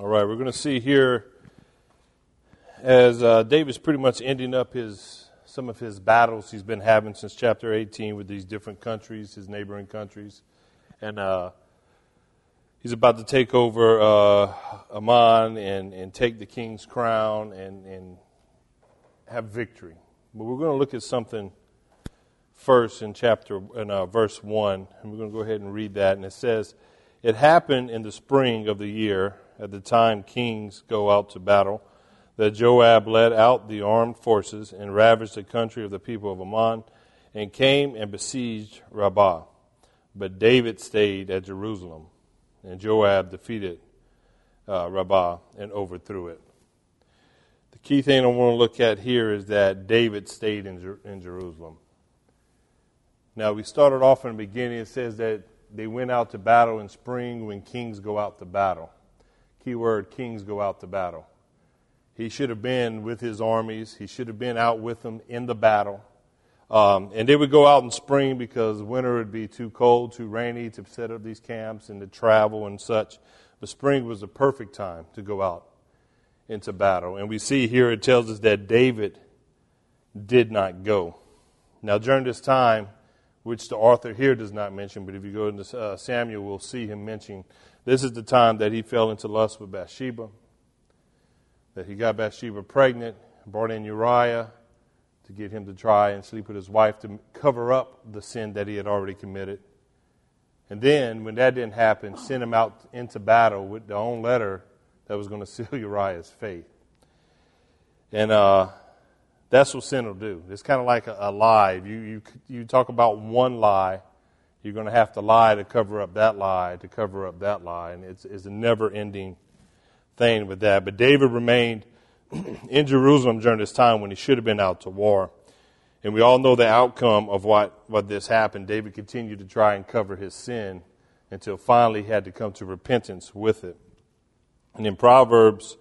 All right, we're going to see here as uh, David's pretty much ending up his some of his battles he's been having since chapter 18 with these different countries, his neighboring countries, and uh, he's about to take over uh, and, and take the king's crown and, and have victory. But we're going to look at something first in chapter in uh, verse one, and we're going to go ahead and read that. And it says, "It happened in the spring of the year, at the time kings go out to battle, that Joab led out the armed forces and ravaged the country of the people of Ammon, and came and besieged Rabbah. But David stayed at Jerusalem, and Joab defeated uh, Rabbah and overthrew it." The key thing I want to look at here is that David stayed in, Jer- in Jerusalem. Now, we started off in the beginning, it says that they went out to battle in spring when kings go out to battle. Key word kings go out to battle. He should have been with his armies, he should have been out with them in the battle. Um, and they would go out in spring because winter would be too cold, too rainy to set up these camps and to travel and such. But spring was the perfect time to go out into battle. And we see here it tells us that David did not go. Now, during this time, which the author here does not mention, but if you go into uh, Samuel, we'll see him mention this is the time that he fell into lust with Bathsheba, that he got Bathsheba pregnant, brought in Uriah to get him to try and sleep with his wife to cover up the sin that he had already committed. And then, when that didn't happen, sent him out into battle with the own letter that was going to seal Uriah's faith. And uh, that's what sin will do. It's kind of like a, a lie. You, you, you talk about one lie, you're going to have to lie to cover up that lie, to cover up that lie. And it's, it's a never ending thing with that. But David remained in Jerusalem during this time when he should have been out to war. And we all know the outcome of what, what this happened. David continued to try and cover his sin until finally he had to come to repentance with it. And in Proverbs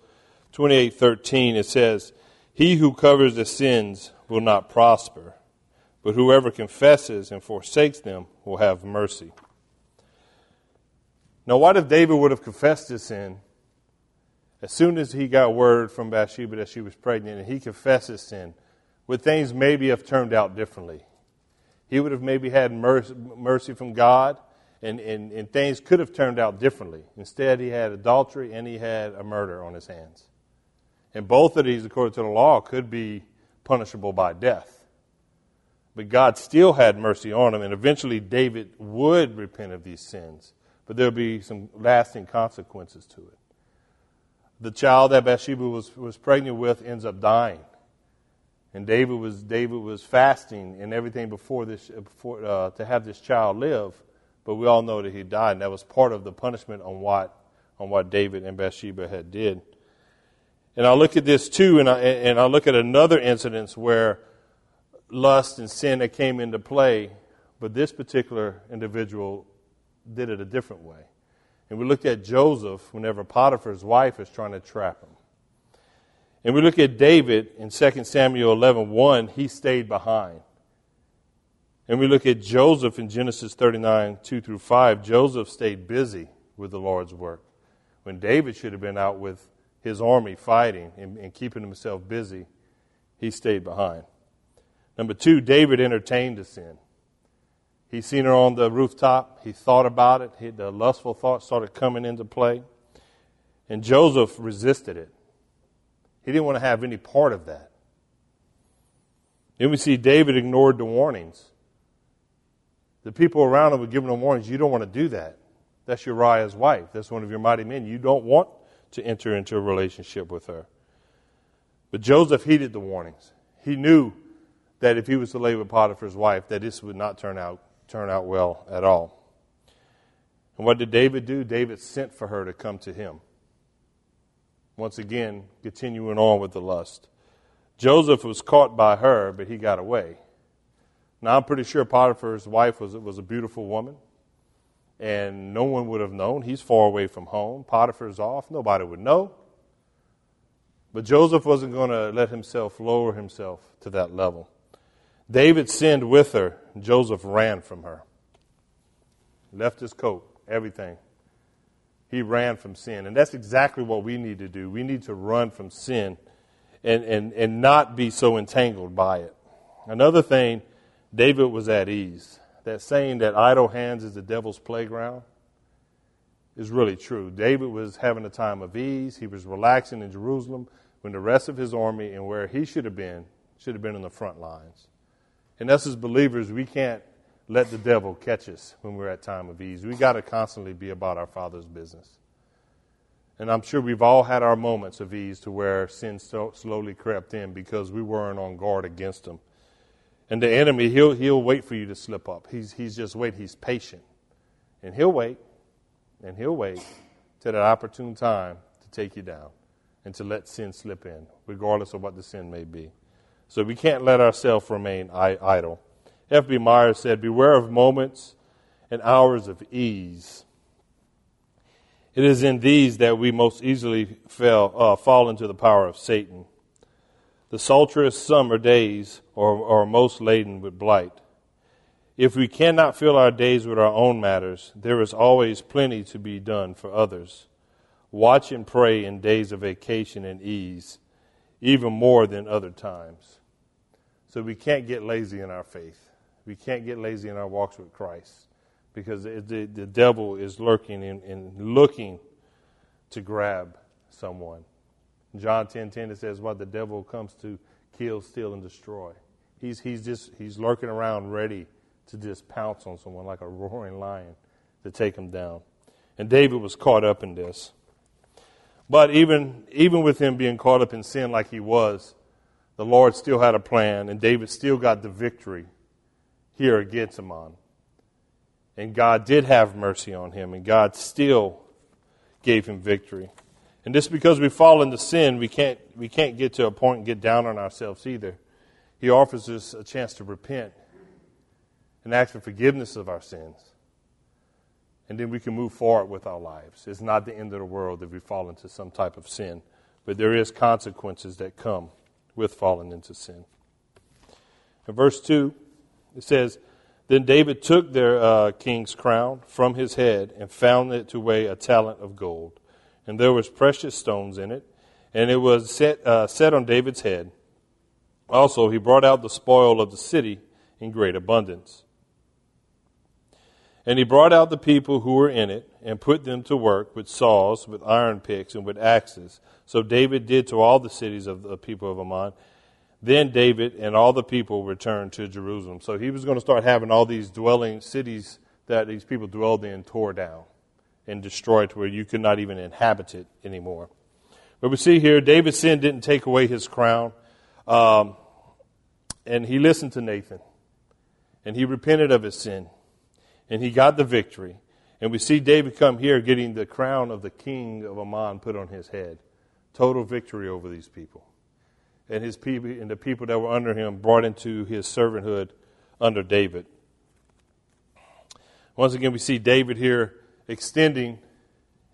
28:13 it says, "He who covers the sins will not prosper, but whoever confesses and forsakes them will have mercy." Now, what if David would have confessed his sin as soon as he got word from Bathsheba that she was pregnant and he confessed his sin? Would things maybe have turned out differently? He would have maybe had mercy from God and, and, and things could have turned out differently. Instead, he had adultery and he had a murder on his hands. And both of these, according to the law, could be punishable by death. But God still had mercy on him, and eventually David would repent of these sins. But there'll be some lasting consequences to it. The child that Bathsheba was, was pregnant with ends up dying. And David was, David was fasting and everything before this, before, uh, to have this child live but we all know that he died, and that was part of the punishment on what on what David and Bathsheba had did. And I look at this too, and I, and I look at another incident where lust and sin that came into play, but this particular individual did it a different way. And we look at Joseph whenever Potiphar's wife is trying to trap him. And we look at David in 2 Samuel 11 1, he stayed behind. And we look at Joseph in Genesis 39, 2 through 5. Joseph stayed busy with the Lord's work. When David should have been out with his army fighting and, and keeping himself busy, he stayed behind. Number two, David entertained the sin. He seen her on the rooftop. He thought about it. He, the lustful thoughts started coming into play. And Joseph resisted it. He didn't want to have any part of that. Then we see David ignored the warnings the people around him were giving him warnings. You don't want to do that. That's Uriah's wife. That's one of your mighty men. You don't want to enter into a relationship with her. But Joseph heeded the warnings. He knew that if he was to lay with Potiphar's wife, that this would not turn out turn out well at all. And what did David do? David sent for her to come to him. Once again, continuing on with the lust. Joseph was caught by her, but he got away. Now, I'm pretty sure Potiphar's wife was, was a beautiful woman, and no one would have known. He's far away from home. Potiphar's off. Nobody would know. But Joseph wasn't going to let himself lower himself to that level. David sinned with her. Joseph ran from her. Left his coat, everything. he ran from sin. And that's exactly what we need to do. We need to run from sin and, and, and not be so entangled by it. Another thing, David was at ease. That saying that idle hands is the devil's playground is really true. David was having a time of ease. He was relaxing in Jerusalem when the rest of his army and where he should have been should have been in the front lines. And us as believers, we can't let the devil catch us when we're at time of ease. We got to constantly be about our Father's business. And I'm sure we've all had our moments of ease to where sin so slowly crept in because we weren't on guard against him. And the enemy, he'll, he'll wait for you to slip up. He's, he's just waiting. He's patient. And he'll wait, and he'll wait till that opportune time to take you down and to let sin slip in, regardless of what the sin may be. So we can't let ourselves remain idle. F.B. Myers said, Beware of moments and hours of ease. It is in these that we most easily fell, uh, fall into the power of Satan. The sultriest summer days are, are most laden with blight. If we cannot fill our days with our own matters, there is always plenty to be done for others. Watch and pray in days of vacation and ease, even more than other times. So we can't get lazy in our faith. We can't get lazy in our walks with Christ because the, the, devil is lurking and, and, looking to grab someone. John 10 10, it says, What the devil comes to kill, steal, and destroy. He's, he's just he's lurking around ready to just pounce on someone like a roaring lion to take him down. And David was caught up in this. But even, even with him being caught up in sin like he was, the Lord still had a plan, and David still got the victory here against Ammon. And God did have mercy on him, and God still gave him victory. And just because we fall into sin, we can't, we can't get to a point and get down on ourselves either. He offers us a chance to repent and ask for forgiveness of our sins. And then we can move forward with our lives. It's not the end of the world if we fall into some type of sin, but there is consequences that come with falling into sin. In verse 2, it says, Then David took their uh, king's crown from his head and found it to weigh a talent of gold. And there was precious stones in it, and it was set, uh, set on David's head. Also, he brought out the spoil of the city in great abundance. And he brought out the people who were in it and put them to work with saws, with iron picks, and with axes. So David did to all the cities of the people of Ammon then David and all the people returned to Jerusalem. So he was going to start having all these dwelling cities that these people dwelled in tore down and destroyed where you could not even inhabit it anymore. But we see here, David's sin didn't take away his crown. Um, and he listened to Nathan. And he repented of his sin. And he got the victory. And we see David come here getting the crown of the king of Ammon put on his head. Total victory over these people and his people and the people that were under him brought into his servanthood under David. Once again, we see David here extending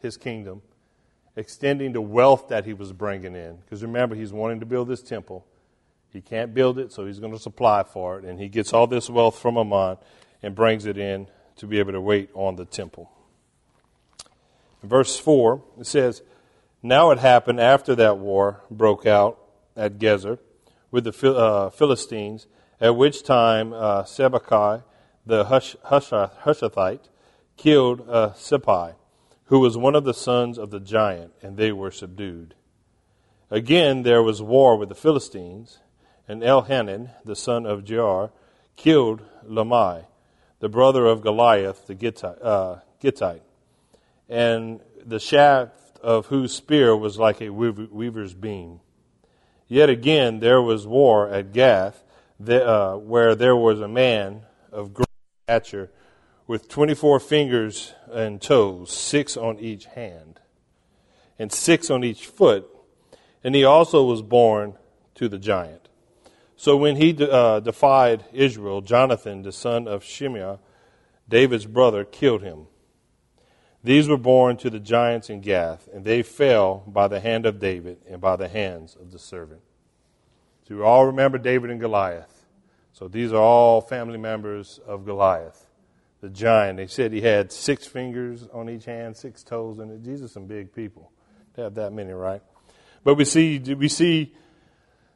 his kingdom, extending the wealth that he was bringing in. Because remember, he's wanting to build this temple. He can't build it, so he's going to supply for it. And he gets all this wealth from Ammon and brings it in to be able to wait on the temple. In verse 4, it says, Now it happened after that war broke out at Gezer with the uh, Philistines, at which time uh, the Hush, Hushathite, killed uh, Sippai, who was one of the sons of the giant, and they were subdued. Again, there was war with the Philistines, and Elhanan, the son of Jair, killed Lahmi, the brother of Goliath the Gittite, uh, Gittite, and the shaft of whose spear was like a weaver's beam. Yet again, there was war at Gath, uh, where there was a man of great stature with 24 fingers and toes, six on each hand, and six on each foot. And he also was born to the giant. So when he uh, defied Israel, Jonathan, the son of Shimea, David's brother, killed him. These were born to the giants in Gath, and they fell by the hand of David and by the hands of the servant. So you all remember David and Goliath. So these are all family members of Goliath the giant. They said he had six fingers on each hand, six toes, and Jesus some big people. to have that many, right? But we see we see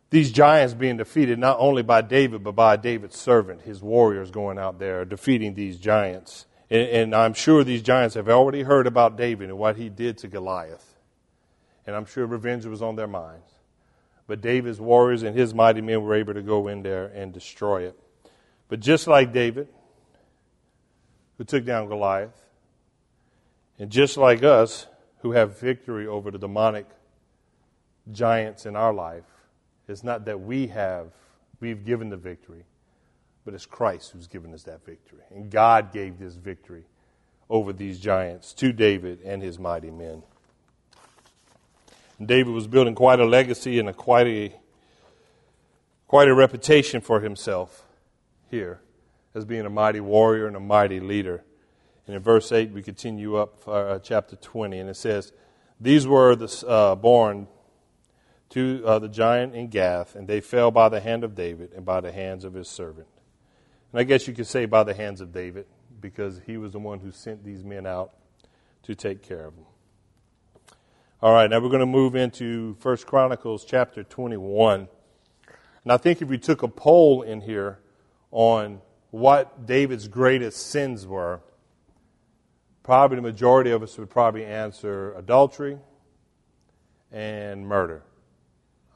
these giants being defeated not only by David, but by David's servant, his warriors going out there defeating these giants. And, and, I'm sure these giants have already heard about David and what he did to Goliath. And I'm sure revenge was on their minds. But David's warriors and his mighty men were able to go in there and destroy it. But just like David, who took down Goliath, and just like us, who have victory over the demonic giants in our life, it's not that we have, we've given the victory, but it's Christ who's given us that victory. And God gave this victory over these giants to David and his mighty men. And David was building quite a legacy and a quite a quite a reputation for himself here as being a mighty warrior and a mighty leader. And in verse 8, we continue up uh, chapter 20, and it says, These were the, uh, born to uh, the giant in Gath, and they fell by the hand of David and by the hands of his servant. And I guess you could say by the hands of David, because he was the one who sent these men out to take care of them. All right, now we're going to move into First Chronicles chapter 21. And I think if we took a poll in here on what David's greatest sins were, probably the majority of us would probably answer adultery and murder.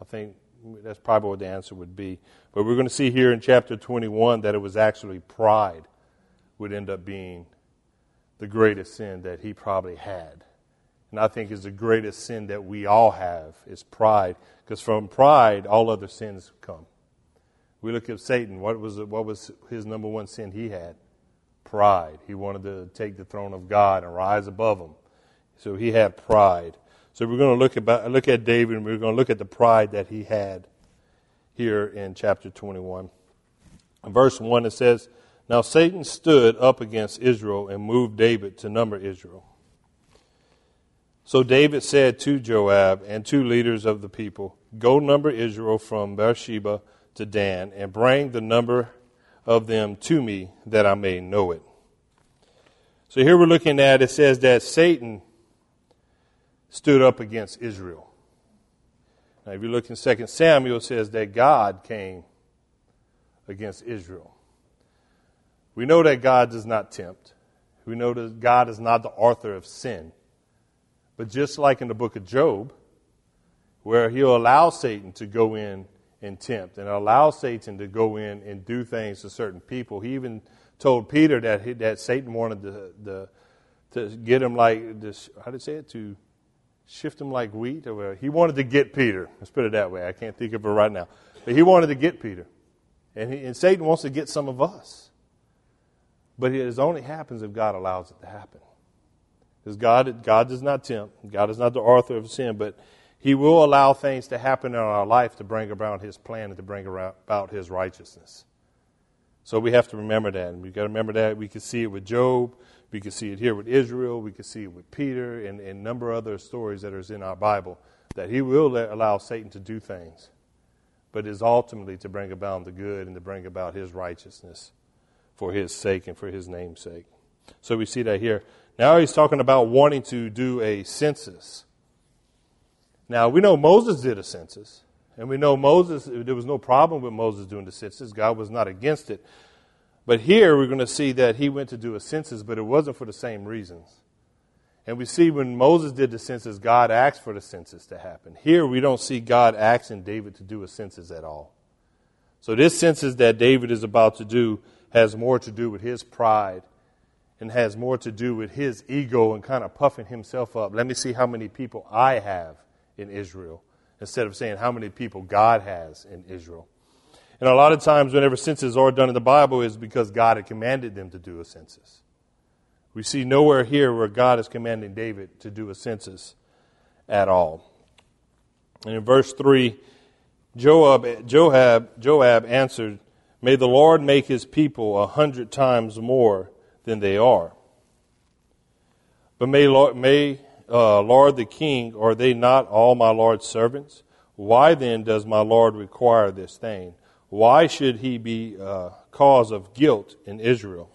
I think that's probably what the answer would be. But we're going to see here in chapter 21 that it was actually pride would end up being the greatest sin that he probably had. And I think is the greatest sin that we all have is pride. Because from pride, all other sins come. We look at Satan. What was, what was his number one sin he had? Pride. He wanted to take the throne of God and rise above him. So he had pride. So we're going to look, about, look at David and we're going to look at the pride that he had here in chapter 21. In verse 1, it says, Now Satan stood up against Israel and moved David to number Israel. So David said to Joab and two leaders of the people, Go number Israel from Beersheba to Dan, and bring the number of them to me that I may know it. So here we're looking at it says that Satan stood up against Israel. Now, if you look in 2 Samuel, it says that God came against Israel. We know that God does not tempt. We know that God is not the author of sin. But just like in the book of Job, where he'll allow Satan to go in and tempt and allow Satan to go in and do things to certain people, he even told Peter that, he, that Satan wanted to, the, to get him like this, how did he say it? To shift him like wheat. He wanted to get Peter. Let's put it that way. I can't think of it right now. But he wanted to get Peter. And, he, and Satan wants to get some of us. But it only happens if God allows it to happen. Because God, God does not tempt. God is not the author of sin, but He will allow things to happen in our life to bring about His plan and to bring about His righteousness. So we have to remember that. And we've got to remember that. We can see it with Job. We can see it here with Israel. We can see it with Peter and, a number of other stories that are in our Bible. That he will let, allow Satan to do things, but is ultimately to bring about the good and to bring about his righteousness for his sake and for his name's sake. So we see that here. Now he's talking about wanting to do a census. Now we know Moses did a census, and we know Moses, there was no problem with Moses doing the census. God was not against it. But here we're going to see that he went to do a census, but it wasn't for the same reasons. And we see when Moses did the census, God asked for the census to happen. Here we don't see God asking David to do a census at all. So this census that David is about to do has more to do with his pride and has more to do with his ego and kind of puffing himself up. Let me see how many people I have in Israel instead of saying how many people God has in Israel. And a lot of times, whenever censuses are done in the Bible, is because God had commanded them to do a census. We see nowhere here where God is commanding David to do a census at all. And in verse 3, Joab, Joab, Joab answered, May the Lord make his people a hundred times more than they are. But may, may uh, Lord the king, are they not all my Lord's servants? Why then does my Lord require this thing? Why should he be uh, cause of guilt in Israel?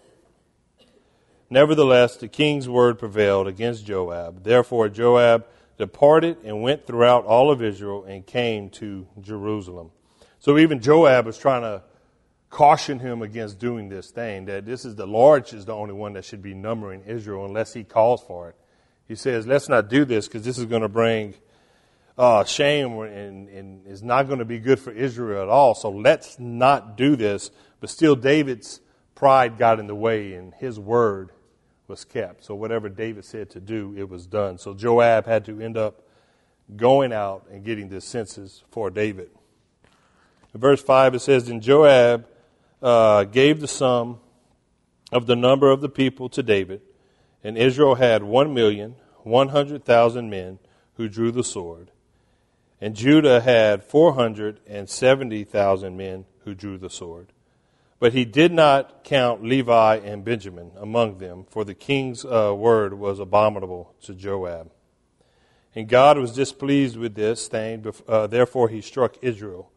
Nevertheless, the king's word prevailed against Joab. Therefore, Joab departed and went throughout all of Israel and came to Jerusalem. So even Joab was trying to caution him against doing this thing, that this is the Lord is the only one that should be numbering Israel unless he calls for it. He says, let's not do this because this is going to bring uh, shame and, and is not going to be good for Israel at all. So let's not do this. But still, David's pride got in the way and his word was kept. So whatever David said to do, it was done. So Joab had to end up going out and getting the census for David. In verse 5, it says, Then Joab uh, gave the sum of the number of the people to David, and Israel had one million one hundred thousand men who drew the sword, and Judah had four hundred and seventy thousand men who drew the sword. But he did not count Levi and Benjamin among them, for the king's uh, word was abominable to Joab. And God was displeased with this thing, uh, therefore he struck Israel.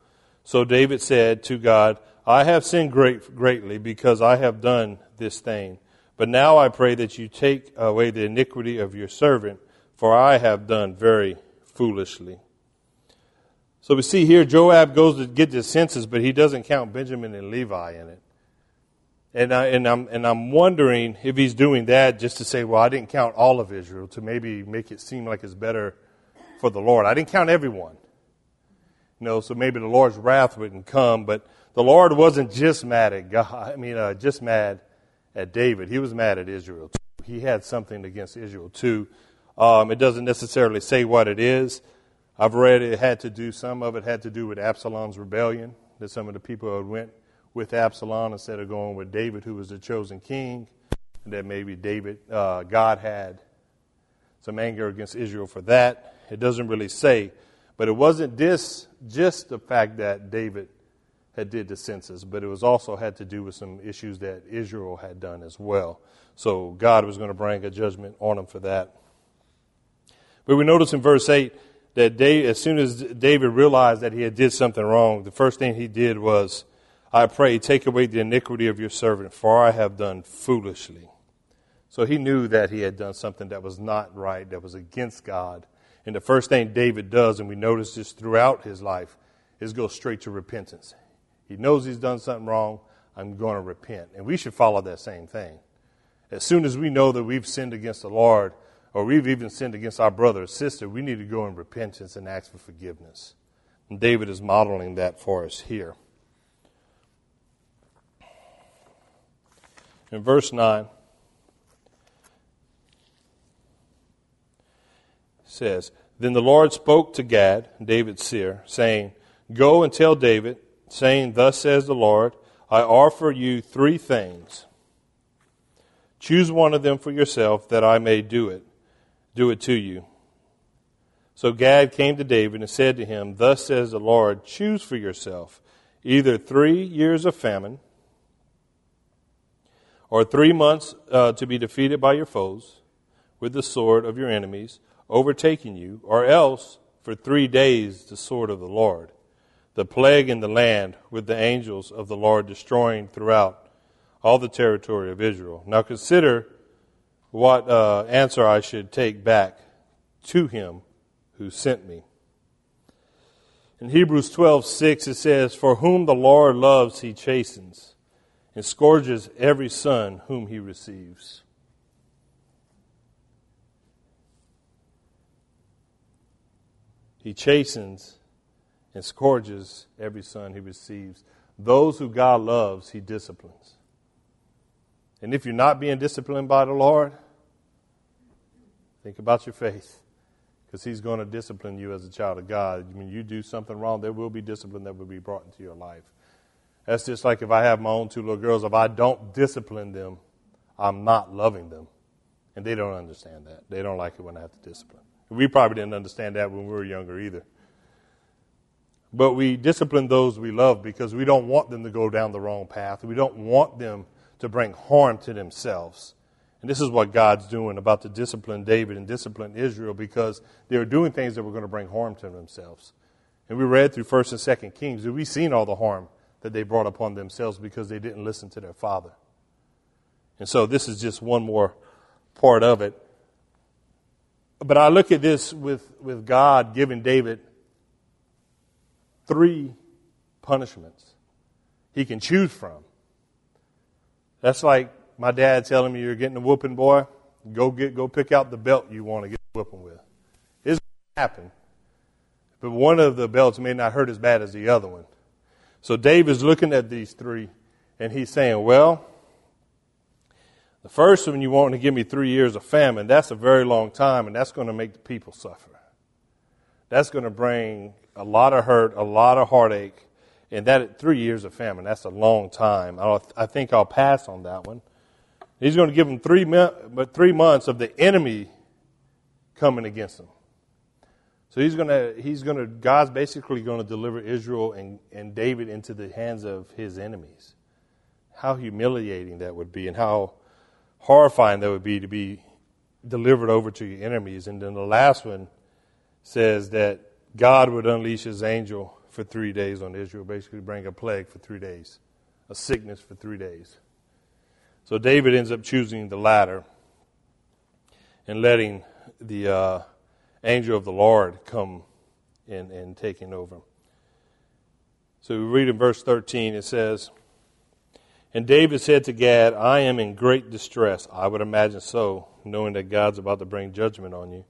So David said to God, I have sinned great, greatly because I have done this thing. But now I pray that you take away the iniquity of your servant, for I have done very foolishly. So we see here Joab goes to get the census, but he doesn't count Benjamin and Levi in it. And, I, and, I'm, and I'm wondering if he's doing that just to say, well, I didn't count all of Israel, to maybe make it seem like it's better for the Lord. I didn't count everyone. You know, so maybe the Lord's wrath wouldn't come, but the Lord wasn't just mad at God, I mean, uh, just mad at David. He was mad at Israel. Too. He had something against Israel too. Um, it doesn't necessarily say what it is. I've read it had to do, some of it had to do with Absalom's rebellion, that some of the people had went with Absalom instead of going with David, who was the chosen king, and that maybe David, uh, God had some anger against Israel for that. It doesn't really say. But it wasn't this, just the fact that David had did the census, but it was also had to do with some issues that Israel had done as well. So God was going to bring a judgment on them for that. But we notice in verse 8 that as soon as David realized that he had did something wrong, the first thing he did was, I pray, take away the iniquity of your servant, for I have done foolishly. So he knew that he had done something that was not right, that was against God. And the first thing David does, and we notice this throughout his life, is go straight to repentance. He knows he's done something wrong. I'm going to repent. And we should follow that same thing. As soon as we know that we've sinned against the Lord, or we've even sinned against our brother or sister, we need to go in repentance and ask for forgiveness. And David is modeling that for us here. In verse 9, says, Then the Lord spoke to Gad, David's seer, saying, Go and tell David, saying, Thus says the Lord, I offer you three things. Choose one of them for yourself, that I may do it, do it to you. So Gad came to David and said to him, Thus says the Lord, choose for yourself either three years of famine, or three months uh, to be defeated by your foes with the sword of your enemies overtaking you, or else for three days the sword of the Lord the plague in the land with the angels of the Lord destroying throughout all the territory of Israel. Now consider what uh, answer I should take back to him who sent me. In Hebrews 12:6 it says, "For whom the Lord loves he chastens and scourges every son whom he receives." He chastens and scourges every son he receives. Those who God loves, he disciplines. And if you're not being disciplined by the Lord, think about your faith. Because he's going to discipline you as a child of God. When you do something wrong, there will be discipline that will be brought into your life. That's just like if I have my own two little girls, if I don't discipline them, I'm not loving them. And they don't understand that. They don't like it when I have to discipline. We probably didn't understand that when we were younger either. But we discipline those we love because we don't want them to go down the wrong path. We don't want them to bring harm to themselves. And this is what God's doing about to discipline David and discipline Israel because they were doing things that were going to bring harm to themselves. And we read through 1st and 2nd Kings, we've seen all the harm that they brought upon themselves because they didn't listen to their father. And so this is just one more part of it. But I look at this with, with God giving David three punishments he can choose from. That's like my dad telling me you're getting a whooping, boy. Go get go pick out the belt you want to get whooping with. It's going to happen. But one of the belts may not hurt as bad as the other one. So David's looking at these three and he's saying, Well, the first one you want to give me three years of famine, that's a very long time, and that's going to make the people suffer. That's going to bring a lot of hurt, a lot of heartache, and that three years of famine, that's a long time. I'll, I think I'll pass on that one. He's going to give them three, but three months of the enemy coming against them. So he's going to, he's going to, God's basically going to deliver Israel and, and David into the hands of his enemies. How humiliating that would be, and how horrifying that would be to be delivered over to your enemies. And then the last one says that God would unleash his angel for three days on Israel, basically bring a plague for three days, a sickness for three days. So David ends up choosing the latter and letting the uh, angel of the Lord come in and taking over. So we read in verse 13, it says, and David said to Gad, I am in great distress. I would imagine so, knowing that God's about to bring judgment on you.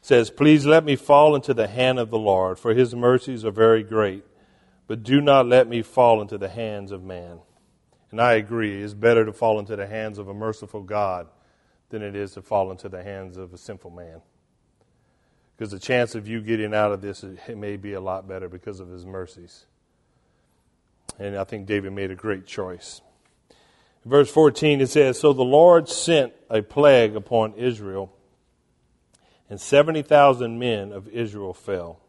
Says, Please let me fall into the hand of the Lord, for his mercies are very great, but do not let me fall into the hands of man. And I agree, it's better to fall into the hands of a merciful God than it is to fall into the hands of a sinful man. Because the chance of you getting out of this it may be a lot better because of his mercies. And I think David made a great choice. verse 14 it says, So the Lord sent a plague upon Israel, and 70,000 men of Israel fell.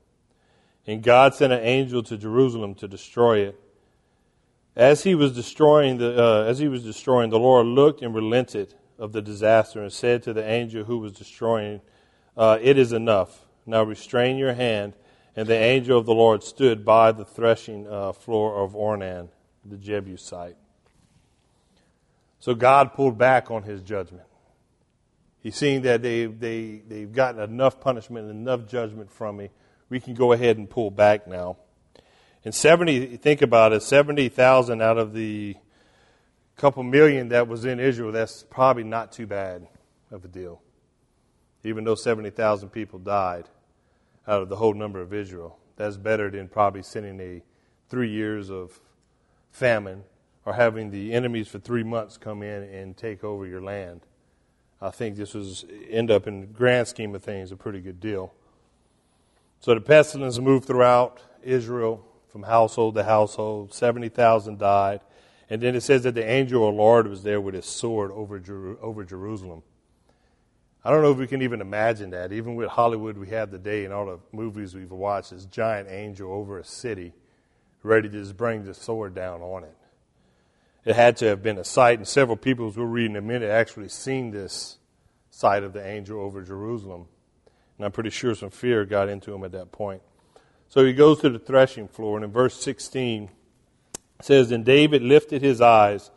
And God sent an angel to Jerusalem to destroy it. As he was destroying the, uh, as he was destroying, the Lord looked and relented of the disaster and said to the angel who was destroying, uh, "It is enough. Now restrain your hand and the angel of the Lord stood by the threshing uh, floor of Ornan, the Jebusite. So God pulled back on his judgment. He's seeing that they, they, they've gotten enough punishment and enough judgment from me. We can go ahead and pull back now. And 70, think about it, 70,000 out of the couple million that was in Israel, that's probably not too bad of a deal. Even though 70,000 people died out of the whole number of Israel. That's better than probably sending a three years of famine or having the enemies for three months come in and take over your land. I think this was end up in the grand scheme of things a pretty good deal. So the pestilence moved throughout Israel from household to household. Seventy thousand died, and then it says that the angel of the Lord was there with his sword over Jer- over Jerusalem. I don't know if we can even imagine that. Even with Hollywood we have today and all the movies we've watched, this giant angel over a city ready to just bring the sword down on it. It had to have been a sight, and several people, as we're reading a minute, actually seen this sight of the angel over Jerusalem. And I'm pretty sure some fear got into him at that point. So he goes to the threshing floor, and in verse 16 it says, And David lifted his eyes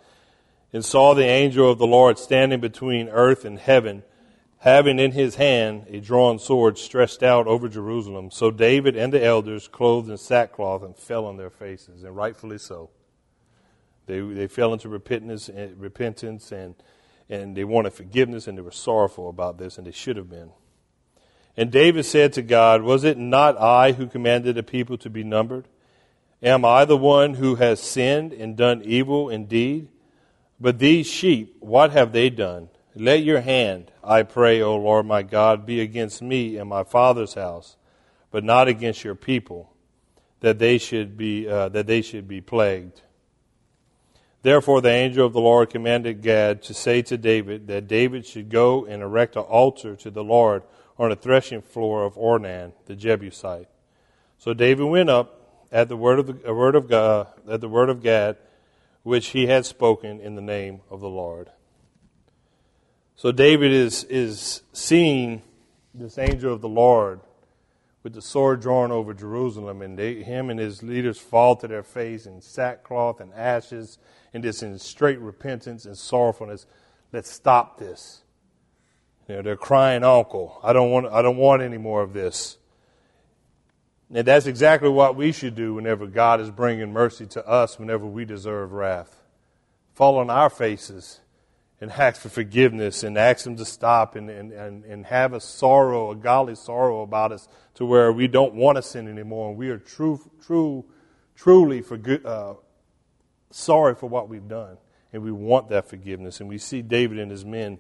and saw the angel of the Lord standing between earth and heaven having in his hand a drawn sword stretched out over Jerusalem. So David and the elders, clothed in sackcloth, and fell on their faces, and rightfully so. They, they fell into repentance, eh, repentance and, and they wanted forgiveness, and they were sorrowful about this, and they should have been. And David said to God, Was it not I who commanded the people to be numbered? Am I the one who has sinned and done evil indeed? But these sheep, what have they done? Let your hand, I pray, O Lord my God, be against me and my father's house, but not against your people, that they should be uh, that they should be plagued. Therefore, the angel of the Lord commanded Gad to say to David that David should go and erect an altar to the Lord on the threshing floor of Ornan, the Jebusite. So David went up at the word of the uh, word of God, uh, at the word of Gad, which he had spoken in the name of the Lord. So David is, is seeing this angel of the Lord with the sword drawn over Jerusalem, and they, him and his leaders fall to their face in sackcloth and ashes, and this in straight repentance and sorrowfulness. let's stop this. You know, they're crying uncle. I don't want I don't want any more of this. And that's exactly what we should do whenever God is bringing mercy to us, whenever we deserve wrath. Fall on our faces and ask for forgiveness and ask Him to stop and, and, and, and have a sorrow, a godly sorrow about us to where we don't want to sin anymore and we are true, true, truly for good, uh, sorry for what we've done. And we want that forgiveness. And we see David and his men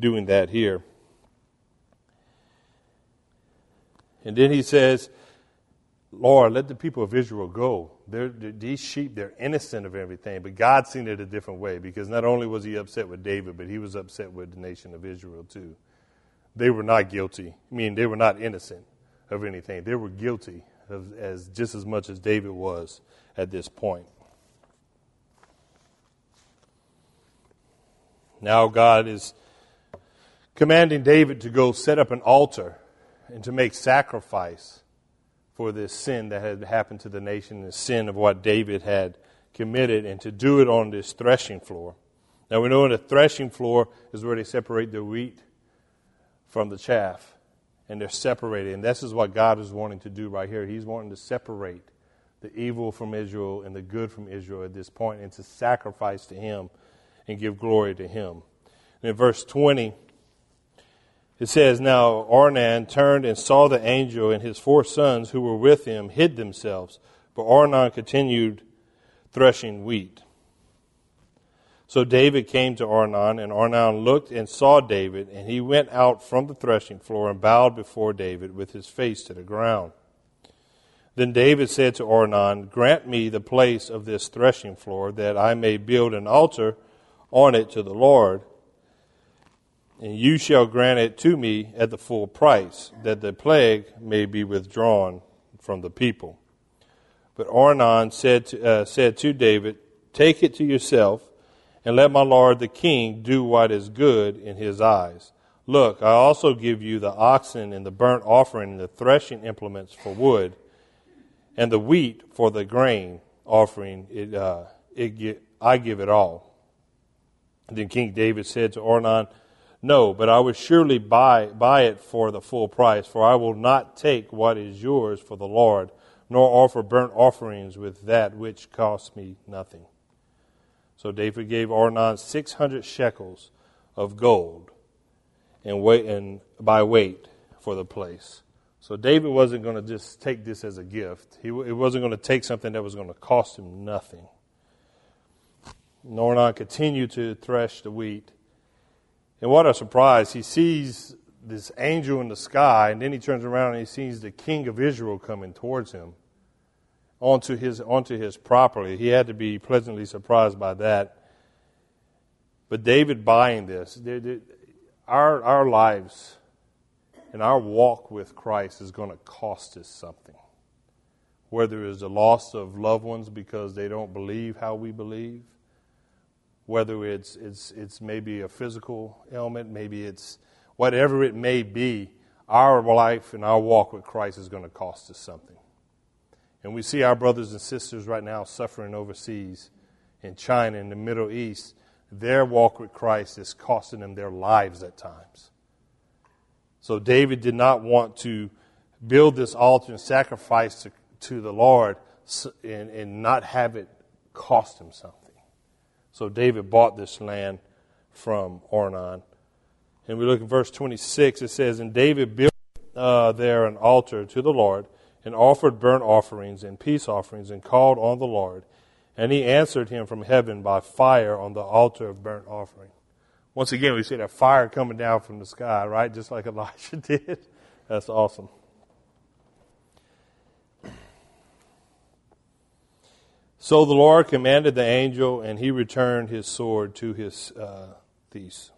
doing that here. And then he says, Lord, let the people of Israel go. They're, they're, these sheep, they're innocent of everything. But God seen it a different way because not only was he upset with David, but he was upset with the nation of Israel too. They were not guilty. I mean, they were not innocent of anything. They were guilty of, as just as much as David was at this point. Now God is commanding David to go set up an altar and to make sacrifice for this sin that had happened to the nation, the sin of what David had committed, and to do it on this threshing floor. Now we know that the threshing floor is where they separate the wheat from the chaff, and they're separated. And this is what God is wanting to do right here. He's wanting to separate the evil from Israel and the good from Israel at this point, and to sacrifice to Him and give glory to Him. And in verse 20, it says, Now Ornan turned and saw the angel, and his four sons who were with him hid themselves. But Ornan continued threshing wheat. So David came to Ornan, and Ornan looked and saw David, and he went out from the threshing floor and bowed before David with his face to the ground. Then David said to Ornan, Grant me the place of this threshing floor, that I may build an altar on it to the Lord and you shall grant it to me at the full price, that the plague may be withdrawn from the people. But Ornan said to, uh, said to David, Take it to yourself, and let my lord the king do what is good in his eyes. Look, I also give you the oxen and the burnt offering and the threshing implements for wood, and the wheat for the grain offering. It, uh, it, I give it all. Then King David said to Ornan, no, but I will surely buy, buy it for the full price, for I will not take what is yours for the Lord, nor offer burnt offerings with that which costs me nothing. So David gave Ornan 600 shekels of gold and, weight, and by weight for the place. So David wasn't going to just take this as a gift. He, he wasn't going to take something that was going to cost him nothing. Ornan continued to thresh the wheat and what a surprise. He sees this angel in the sky, and then he turns around and he sees the king of Israel coming towards him onto his, onto his property. He had to be pleasantly surprised by that. But David buying this, our, our lives and our walk with Christ is going to cost us something. Whether it's the loss of loved ones because they don't believe how we believe, whether it's, it's, it's maybe a physical ailment, maybe it's whatever it may be, our life and our walk with Christ is going to cost us something. And we see our brothers and sisters right now suffering overseas in China, in the Middle East. Their walk with Christ is costing them their lives at times. So David did not want to build this altar and sacrifice to, to the Lord and, and not have it cost him something. So David bought this land from Ornan. And we look at verse 26. It says, And David built uh, there an altar to the Lord and offered burnt offerings and peace offerings and called on the Lord. And he answered him from heaven by fire on the altar of burnt offering. Once again, we see that fire coming down from the sky, right? Just like Elijah did. That's awesome. So the Lord commanded the angel, and he returned his sword to his uh, thief.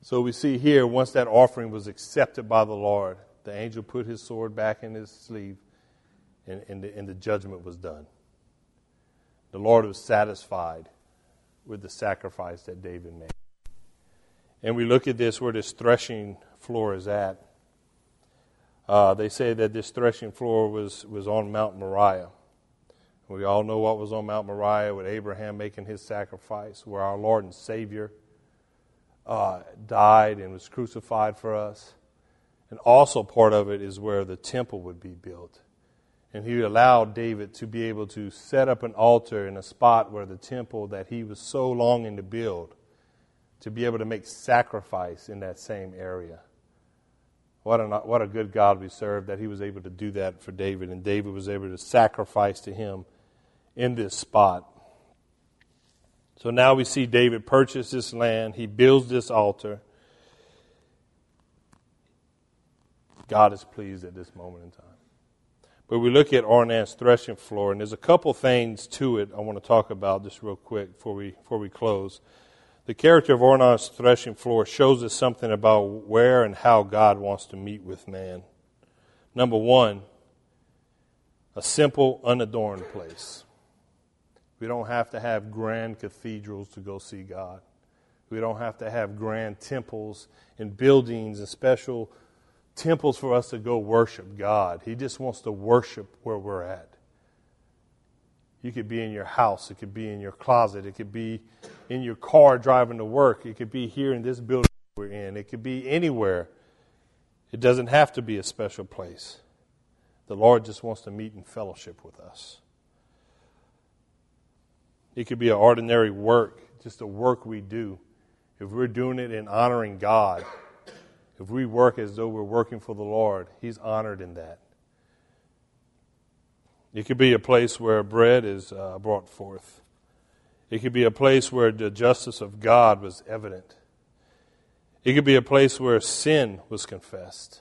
So we see here, once that offering was accepted by the Lord, the angel put his sword back in his sleeve, and, and, the, and the judgment was done. The Lord was satisfied with the sacrifice that David made. And we look at this where this threshing floor is at. Uh, they say that this threshing floor was, was on Mount Moriah. We all know what was on Mount Moriah with Abraham making his sacrifice, where our Lord and Savior uh, died and was crucified for us. And also, part of it is where the temple would be built. And he allowed David to be able to set up an altar in a spot where the temple that he was so longing to build, to be able to make sacrifice in that same area. What a, what a good God we serve that he was able to do that for David, and David was able to sacrifice to him in this spot. So now we see David purchase this land, he builds this altar. God is pleased at this moment in time. But we look at Ornan's threshing floor, and there's a couple things to it I want to talk about just real quick before we, before we close. The character of Ornan's threshing floor shows us something about where and how God wants to meet with man. Number one, a simple, unadorned place. We don't have to have grand cathedrals to go see God. We don't have to have grand temples and buildings and special temples for us to go worship God. He just wants to worship where we're at. You could be in your house, it could be in your closet, it could be in your car driving to work, it could be here in this building we're in, it could be anywhere. It doesn't have to be a special place. The Lord just wants to meet in fellowship with us. It could be an ordinary work, just a work we do. If we're doing it in honoring God, if we work as though we're working for the Lord, He's honored in that. It could be a place where bread is uh, brought forth. It could be a place where the justice of God was evident. It could be a place where sin was confessed.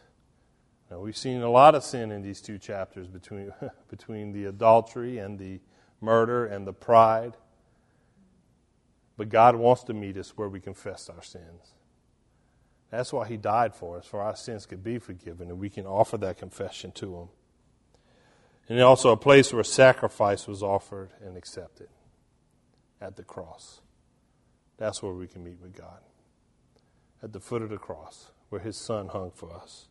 Now, we've seen a lot of sin in these two chapters between, between the adultery and the murder and the pride. But God wants to meet us where we confess our sins. That's why He died for us, for our sins could be forgiven, and we can offer that confession to Him. And also a place where sacrifice was offered and accepted at the cross. That's where we can meet with God. At the foot of the cross, where His Son hung for us.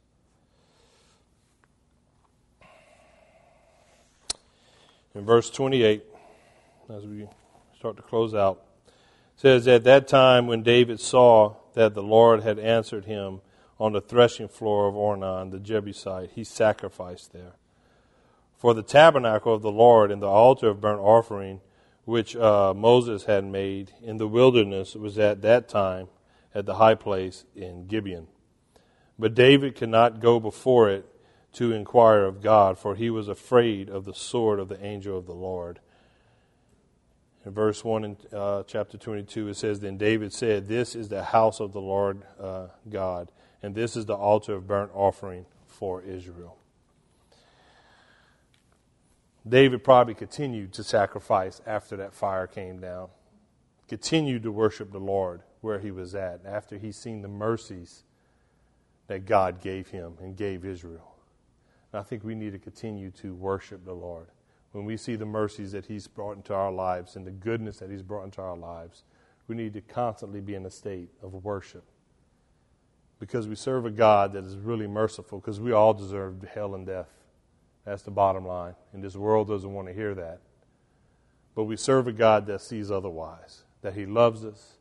In verse 28, as we start to close out, says, At that time when David saw that the Lord had answered him on the threshing floor of Ornan, the Jebusite, he sacrificed there. For the tabernacle of the Lord and the altar of burnt offering, which uh, Moses had made in the wilderness, was at that time at the high place in Gibeon. But David could not go before it to inquire of God, for he was afraid of the sword of the angel of the Lord. In verse 1 in uh, chapter 22, it says, Then David said, This is the house of the Lord uh, God, and this is the altar of burnt offering for Israel. David probably continued to sacrifice after that fire came down, continued to worship the Lord where he was at, after he seen the mercies that God gave him and gave Israel. And I think we need to continue to worship the Lord when we see the mercies that He's brought into our lives and the goodness that He's brought into our lives, we need to constantly be in a state of worship. Because we serve a God that is really merciful, because we all deserve hell and death. That's the bottom line. And this world doesn't want to hear that. But we serve a God that sees otherwise, that He loves us,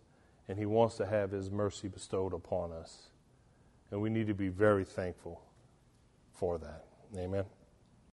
and He wants to have His mercy bestowed upon us. And we need to be very thankful for that. Amen.